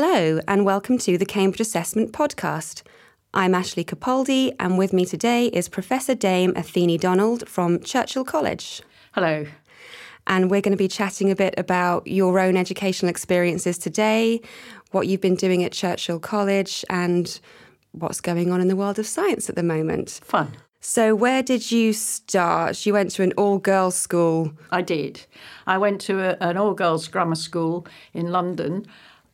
Hello, and welcome to the Cambridge Assessment Podcast. I'm Ashley Capaldi, and with me today is Professor Dame Athene Donald from Churchill College. Hello. And we're going to be chatting a bit about your own educational experiences today, what you've been doing at Churchill College, and what's going on in the world of science at the moment. Fun. So, where did you start? You went to an all girls school. I did. I went to a, an all girls grammar school in London.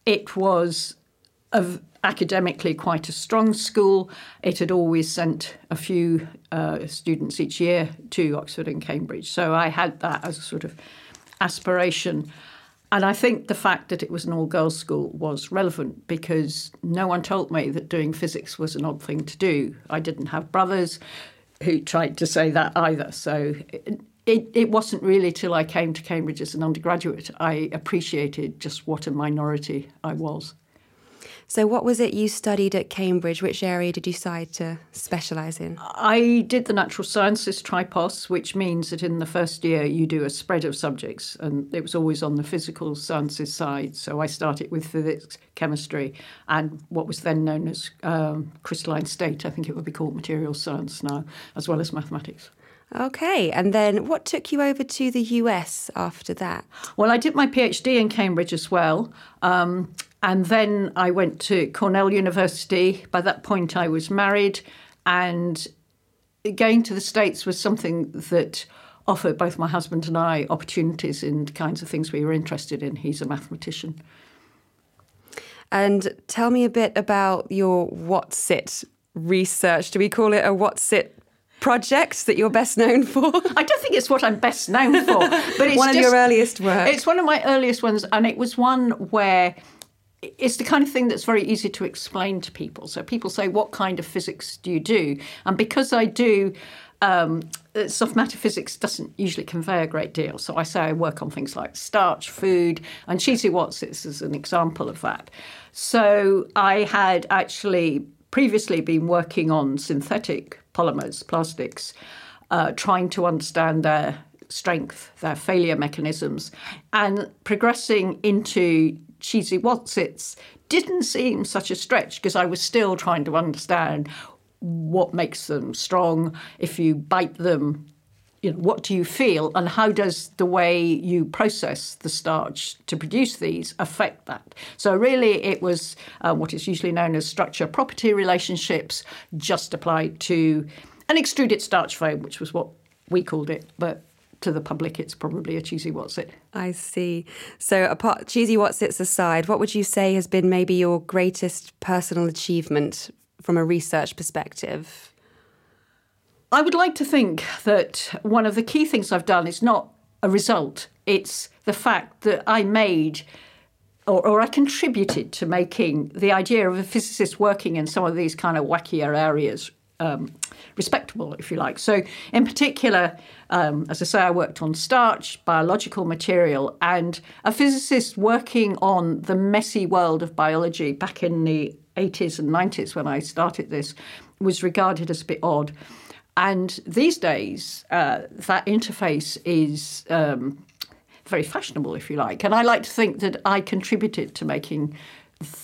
It was a, academically quite a strong school. It had always sent a few uh, students each year to Oxford and Cambridge. So I had that as a sort of aspiration. And I think the fact that it was an all girls school was relevant because no one told me that doing physics was an odd thing to do. I didn't have brothers who tried to say that either. So it, it, wasn't really till I came to Cambridge as an undergraduate I appreciated just what a minority I was. So, what was it you studied at Cambridge? Which area did you decide to specialise in? I did the natural sciences tripos, which means that in the first year you do a spread of subjects, and it was always on the physical sciences side. So, I started with physics, chemistry, and what was then known as um, crystalline state. I think it would be called material science now, as well as mathematics. Okay, and then what took you over to the US after that? Well, I did my PhD in Cambridge as well. Um, and then I went to Cornell University. By that point, I was married, and going to the States was something that offered both my husband and I opportunities in the kinds of things we were interested in. He's a mathematician. And tell me a bit about your Wotsit research. Do we call it a Wotsit project that you're best known for? I don't think it's what I'm best known for, but it's one of just, your earliest work. It's one of my earliest ones, and it was one where it's the kind of thing that's very easy to explain to people. So people say, "What kind of physics do you do?" And because I do. Um, soft matter physics doesn't usually convey a great deal. So I say I work on things like starch, food, and cheesy Wotsits is an example of that. So I had actually previously been working on synthetic polymers, plastics, uh, trying to understand their strength, their failure mechanisms, and progressing into cheesy Wotsits didn't seem such a stretch because I was still trying to understand what makes them strong. If you bite them, you know, what do you feel, and how does the way you process the starch to produce these affect that? So really, it was uh, what is usually known as structure-property relationships, just applied to an extruded starch foam, which was what we called it, but to the public, it's probably a cheesy Wotsit. I see. So, apart cheesy Wotsits aside, what would you say has been maybe your greatest personal achievement from a research perspective? I would like to think that one of the key things I've done is not a result, it's the fact that I made or, or, I contributed to making the idea of a physicist working in some of these kind of wackier areas um, respectable, if you like. So, in particular, um, as I say, I worked on starch, biological material, and a physicist working on the messy world of biology back in the 80s and 90s when I started this was regarded as a bit odd. And these days, uh, that interface is um, very fashionable, if you like. And I like to think that I contributed to making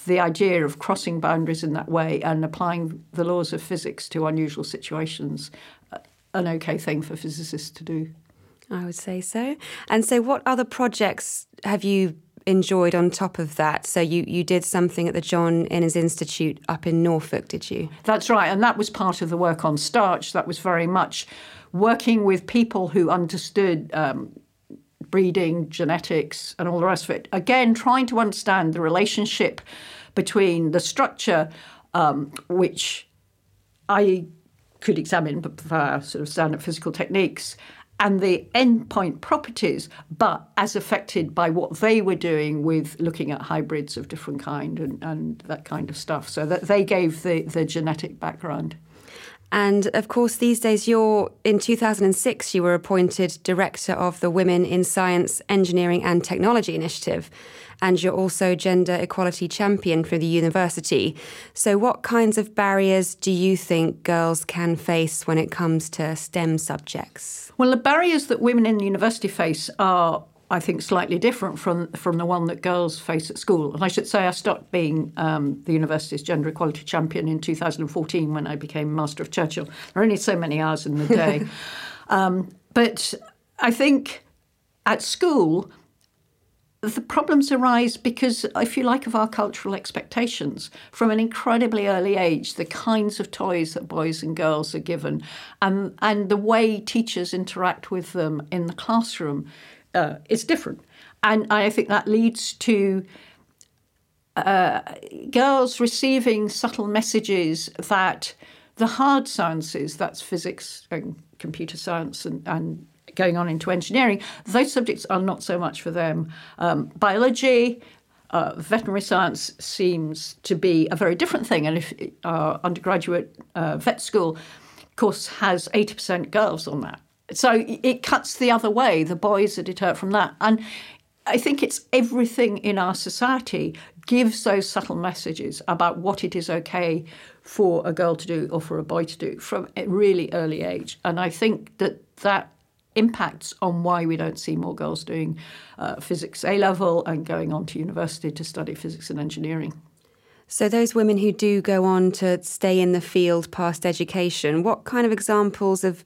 the idea of crossing boundaries in that way and applying the laws of physics to unusual situations uh, an okay thing for physicists to do. I would say so. And so, what other projects have you enjoyed on top of that? So, you, you did something at the John Innes Institute up in Norfolk, did you? That's right. And that was part of the work on starch. That was very much working with people who understood um, breeding, genetics, and all the rest of it. Again, trying to understand the relationship between the structure, um, which I could examine via sort of standard physical techniques, and the endpoint properties, but as affected by what they were doing with looking at hybrids of different kind and, and that kind of stuff. So that they gave the, the genetic background. And of course, these days, you're in 2006, you were appointed director of the Women in Science, Engineering and Technology Initiative. And you're also gender equality champion for the university. So, what kinds of barriers do you think girls can face when it comes to STEM subjects? Well, the barriers that women in the university face are I think, slightly different from from the one that girls face at school. And I should say, I stopped being um, the university's gender equality champion in 2014 when I became Master of Churchill. There are only so many hours in the day, um, but I think at school the problems arise because, if you like, of our cultural expectations. From an incredibly early age, the kinds of toys that boys and girls are given, and, and the way teachers interact with them in the classroom uh, is different. And I think that leads to uh, girls receiving subtle messages that the hard sciences, that's physics and computer science and, and going on into engineering, those subjects are not so much for them. Um, biology, uh, veterinary science seems to be a very different thing. And if our undergraduate uh, vet school course has 80% girls on that. So it cuts the other way. The boys are deterred from that. And I think it's everything in our society gives those subtle messages about what it is okay for a girl to do or for a boy to do from a really early age. And I think that that impacts on why we don't see more girls doing uh, physics A level and going on to university to study physics and engineering. So, those women who do go on to stay in the field past education, what kind of examples of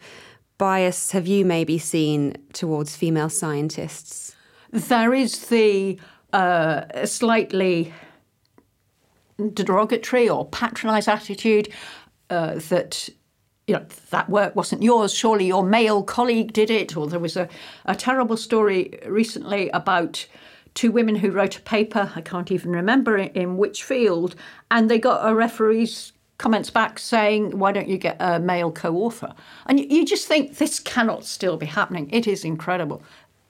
bias have you maybe seen towards female scientists? There is the uh, slightly derogatory or patronised attitude uh, that you know, that work wasn't yours, surely your male colleague did it. Or there was a, a terrible story recently about two women who wrote a paper, I can't even remember in which field, and they got a referee's comments back saying, why don't you get a male co author? And you just think this cannot still be happening. It is incredible.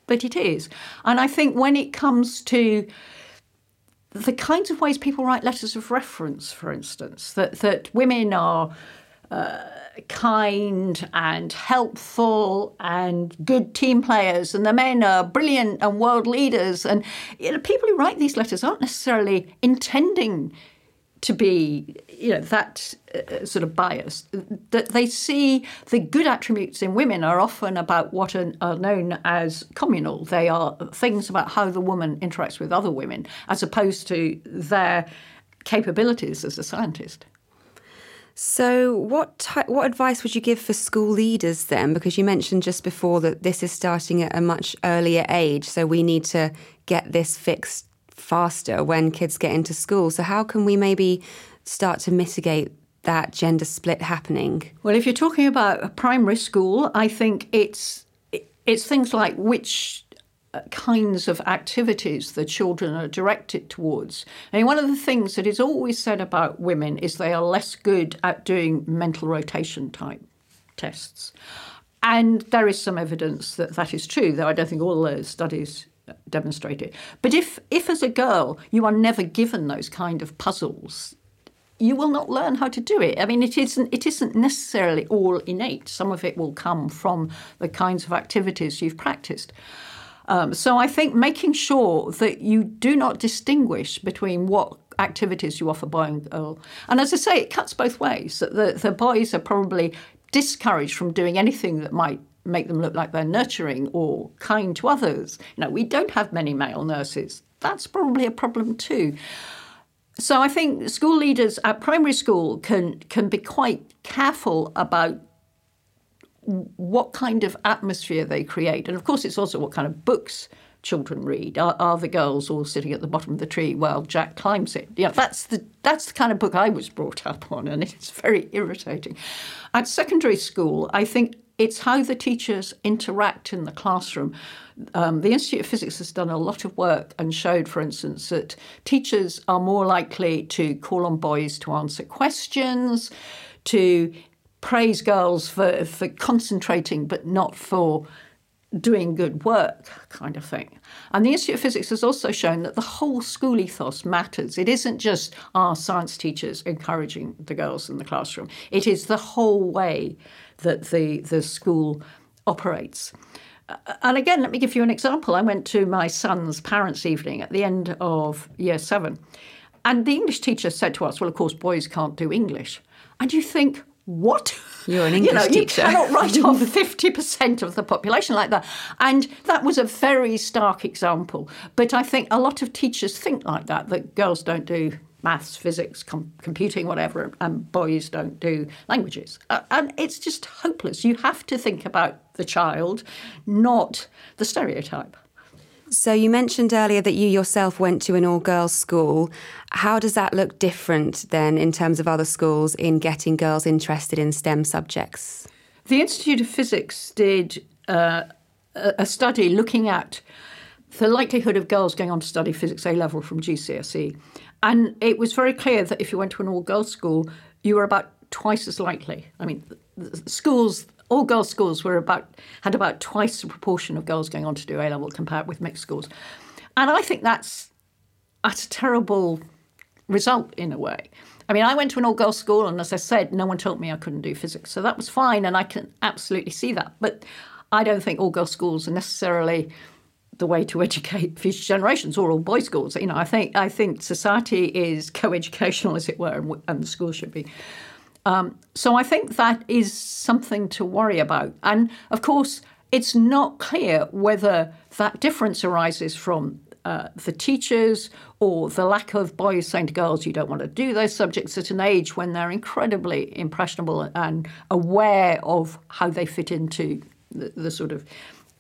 But it is. And I think when it comes to the kinds of ways people write letters of reference, for instance, that, that women are. Uh, kind and helpful and good team players, and the men are brilliant and world leaders. And you know, people who write these letters aren't necessarily intending to be you know that uh, sort of biased that they see the good attributes in women are often about what are, are, known as communal they are things about how the woman interacts with other women as opposed to their capabilities as a scientist so, what ty- what advice would you give for school leaders then? Because you mentioned just before that this is starting at a much earlier age, so we need to get this fixed faster when kids get into school. So, how can we maybe start to mitigate that gender split happening? Well, if you're talking about a primary school, I think it's it's things like which Uh, kinds of activities the children are directed towards. I mean, one of the things that is always said about women is they are less good at doing mental rotation type tests. And there is some evidence that that is true, though I don't think all those studies demonstrate it. But if, if as a girl you are never given those kind of puzzles, you will not learn how to do it. I mean, it isn't it isn't necessarily all innate. Some of it will come from the kinds of activities you've practiced. Um, so I think making sure that you do not distinguish between what activities you offer boy and girl. And as I say, it cuts both ways. The, the boys are probably discouraged from doing anything that might make them look like they're nurturing or kind to others. You know, we don't have many male nurses. That's probably a problem too. So I think school leaders at primary school can can be quite careful about what kind of atmosphere they create. And of course, it's also what kind of books children read. Are, are, the girls all sitting at the bottom of the tree while Jack climbs it? Yeah, that's the that's the kind of book I was brought up on, and it's very irritating. At secondary school, I think it's how the teachers interact in the classroom. Um, the Institute of Physics has done a lot of work and showed, for instance, that teachers are more likely to call on boys to answer questions, to praise girls for, for concentrating but not for doing good work, kind of thing. And the Institute of Physics has also shown that the whole school ethos matters. It isn't just our science teachers encouraging the girls in the classroom, it is the whole way that the, the school operates. Uh, and again, let me give you an example. I went to my son's parents' evening at the end of year seven. And the English teacher said to us, Well, of course, boys can't do English. And you think, what? You're an English you know, teacher. You cannot write off 50% of the population like that. And that was a very stark example. But I think a lot of teachers think like that, that girls don't do maths, physics, com- computing, whatever, and boys don't do languages. Uh, and it's just hopeless. You have to think about the child, not the stereotype. So you mentioned earlier that you yourself went to an all-girls school. How does that look different then in terms of other schools in getting girls interested in STEM subjects? The Institute of Physics did uh, a study looking at the likelihood of girls going on to study physics A level from GCSE. And it was very clear that if you went to an all girls school, you were about twice as likely. I mean, schools all girls schools were about had about twice the proportion of girls going on to do A level compared with mixed schools, and I think that's that's a terrible result in a way. I mean, I went to an all girls school, and as I said, no one told me I couldn't do physics, so that was fine, and I can absolutely see that. But I don't think all girls schools are necessarily the way to educate future generations or all boys schools. You know, I think I think society is co-educational, as it were, and, and the school should be. Um, so I think that is something to worry about. And of course, it's not clear whether that difference arises from uh, the teachers or the lack of boys saying to girls, you don't want to do those subjects at an age when they're incredibly impressionable and aware of how they fit into the, the sort of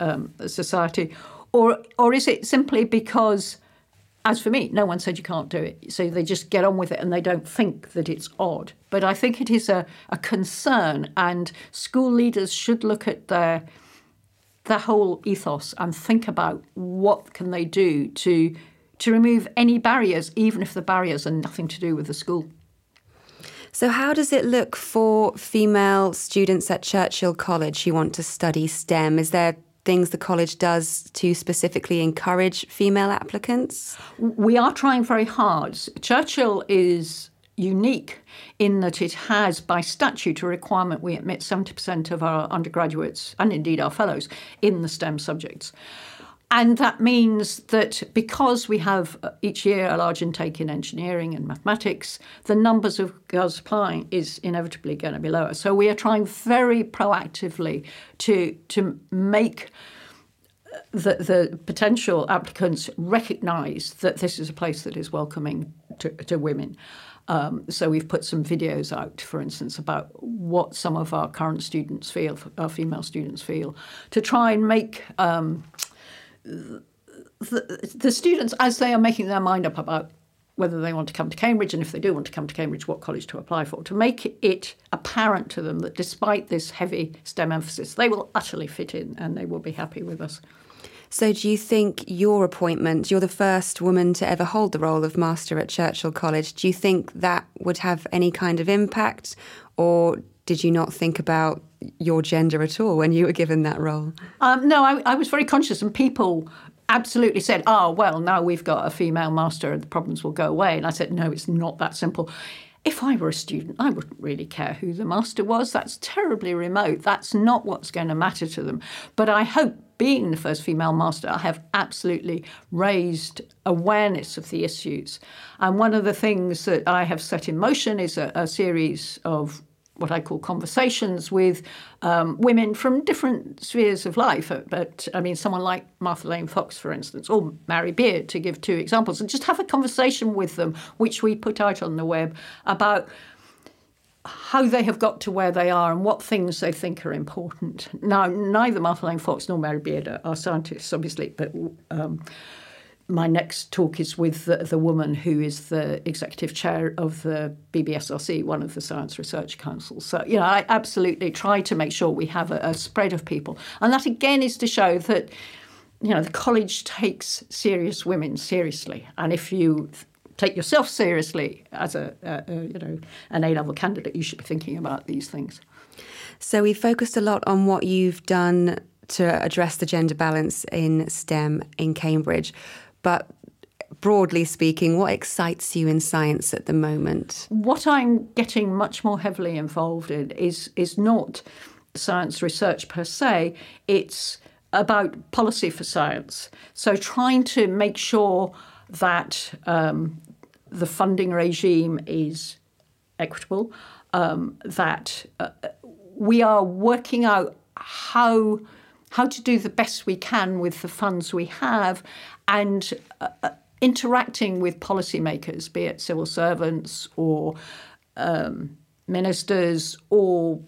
um, society. Or, or is it simply because as for me, no one said you can't do it. So they just get on with it and they don't think that it's odd. But I think it is a, a concern, and school leaders should look at their their whole ethos and think about what can they do to to remove any barriers, even if the barriers are nothing to do with the school. So, how does it look for female students at Churchill College who want to study STEM? Is there things the college does to specifically encourage female applicants? We are trying very hard. Churchill is unique in that it has, by statute, a requirement we admit 70% of our undergraduates and indeed our fellows in the STEM subjects. And that means that because we have uh, each year a large intake in engineering and mathematics, the numbers of girls applying is inevitably going to be lower. So we are trying very proactively to, to make uh, the, the potential applicants recognise that this is a place that is welcoming to, to women. Um, so we've put some videos out, for instance, about what some of our current students feel, our female students feel, to try and make um, the, the students, as they are making their mind up about whether they want to come to Cambridge, and if they do want to come to Cambridge, what college to apply for, to make it apparent to them that despite this heavy STEM emphasis, they will utterly fit in and they will be happy with us. So, do you think your appointment, you're the first woman to ever hold the role of master at Churchill College, do you think that would have any kind of impact? Or did you not think about your gender at all when you were given that role? Um, no, I, I was very conscious, and people absolutely said, oh, well, now we've got a female master, and the problems will go away. And I said, no, it's not that simple. If I were a student, I wouldn't really care who the master was. That's terribly remote. That's not what's going to matter to them. But I hope, being the first female master, I have absolutely raised awareness of the issues. And one of the things that I have set in motion is a, a series of what I call conversations with um, women from different spheres of life. Uh, but I mean, someone like Martha Lane Fox, for instance, or Mary Beard, to give two examples, and just have a conversation with them, which we put out on the web about how they have got to where they are and what things they think are important. Now, neither Martha Lane Fox nor Mary Beard are, scientists, obviously, but um, my next talk is with the, the, woman who is the executive chair of the BBSRC, one of the science research councils. So, you know, I absolutely try to make sure we have a, a spread of people. And that again is to show that, you know, the college takes serious women seriously. And if you take yourself seriously as a, a, a you know, an A-level candidate, you should be thinking about these things. So we focused a lot on what you've done to address the gender balance in STEM in Cambridge. But broadly speaking, what excites you in science at the moment? What I'm getting much more heavily involved in is is not science research per se. It's about policy for science. So trying to make sure that um, the funding regime is equitable, um, that uh, we are working out how how to do the best we can with the funds we have, and uh, uh interacting with policymakers, be it civil servants or um, ministers or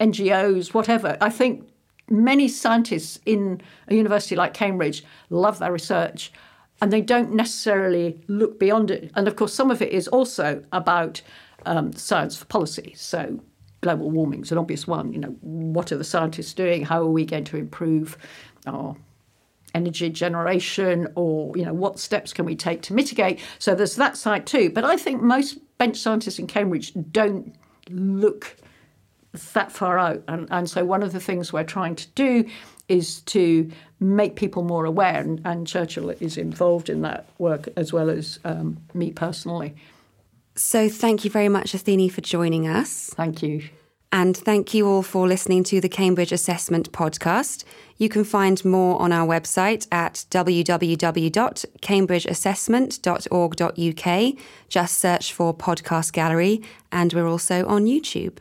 NGOs, whatever. I think many scientists in a university like Cambridge love their research and they don't necessarily look beyond it. And of course, some of it is also about um, science for policy. So, global warming is an obvious one. You know, what are the scientists doing? How are we going to improve our energy generation? Or, you know, what steps can we take to mitigate? So, there's that side too. But I think most bench scientists in Cambridge don't look that far out. And, and so one of the things we're trying to do is to make people more aware, and, and Churchill is involved in that work as well as um, me personally. So thank you very much, Athene, for joining us. Thank you. And thank you all for listening to the Cambridge Assessment Podcast. You can find more on our website at www.cambridgeassessment.org.uk. Just search for Podcast Gallery, and we're also on YouTube.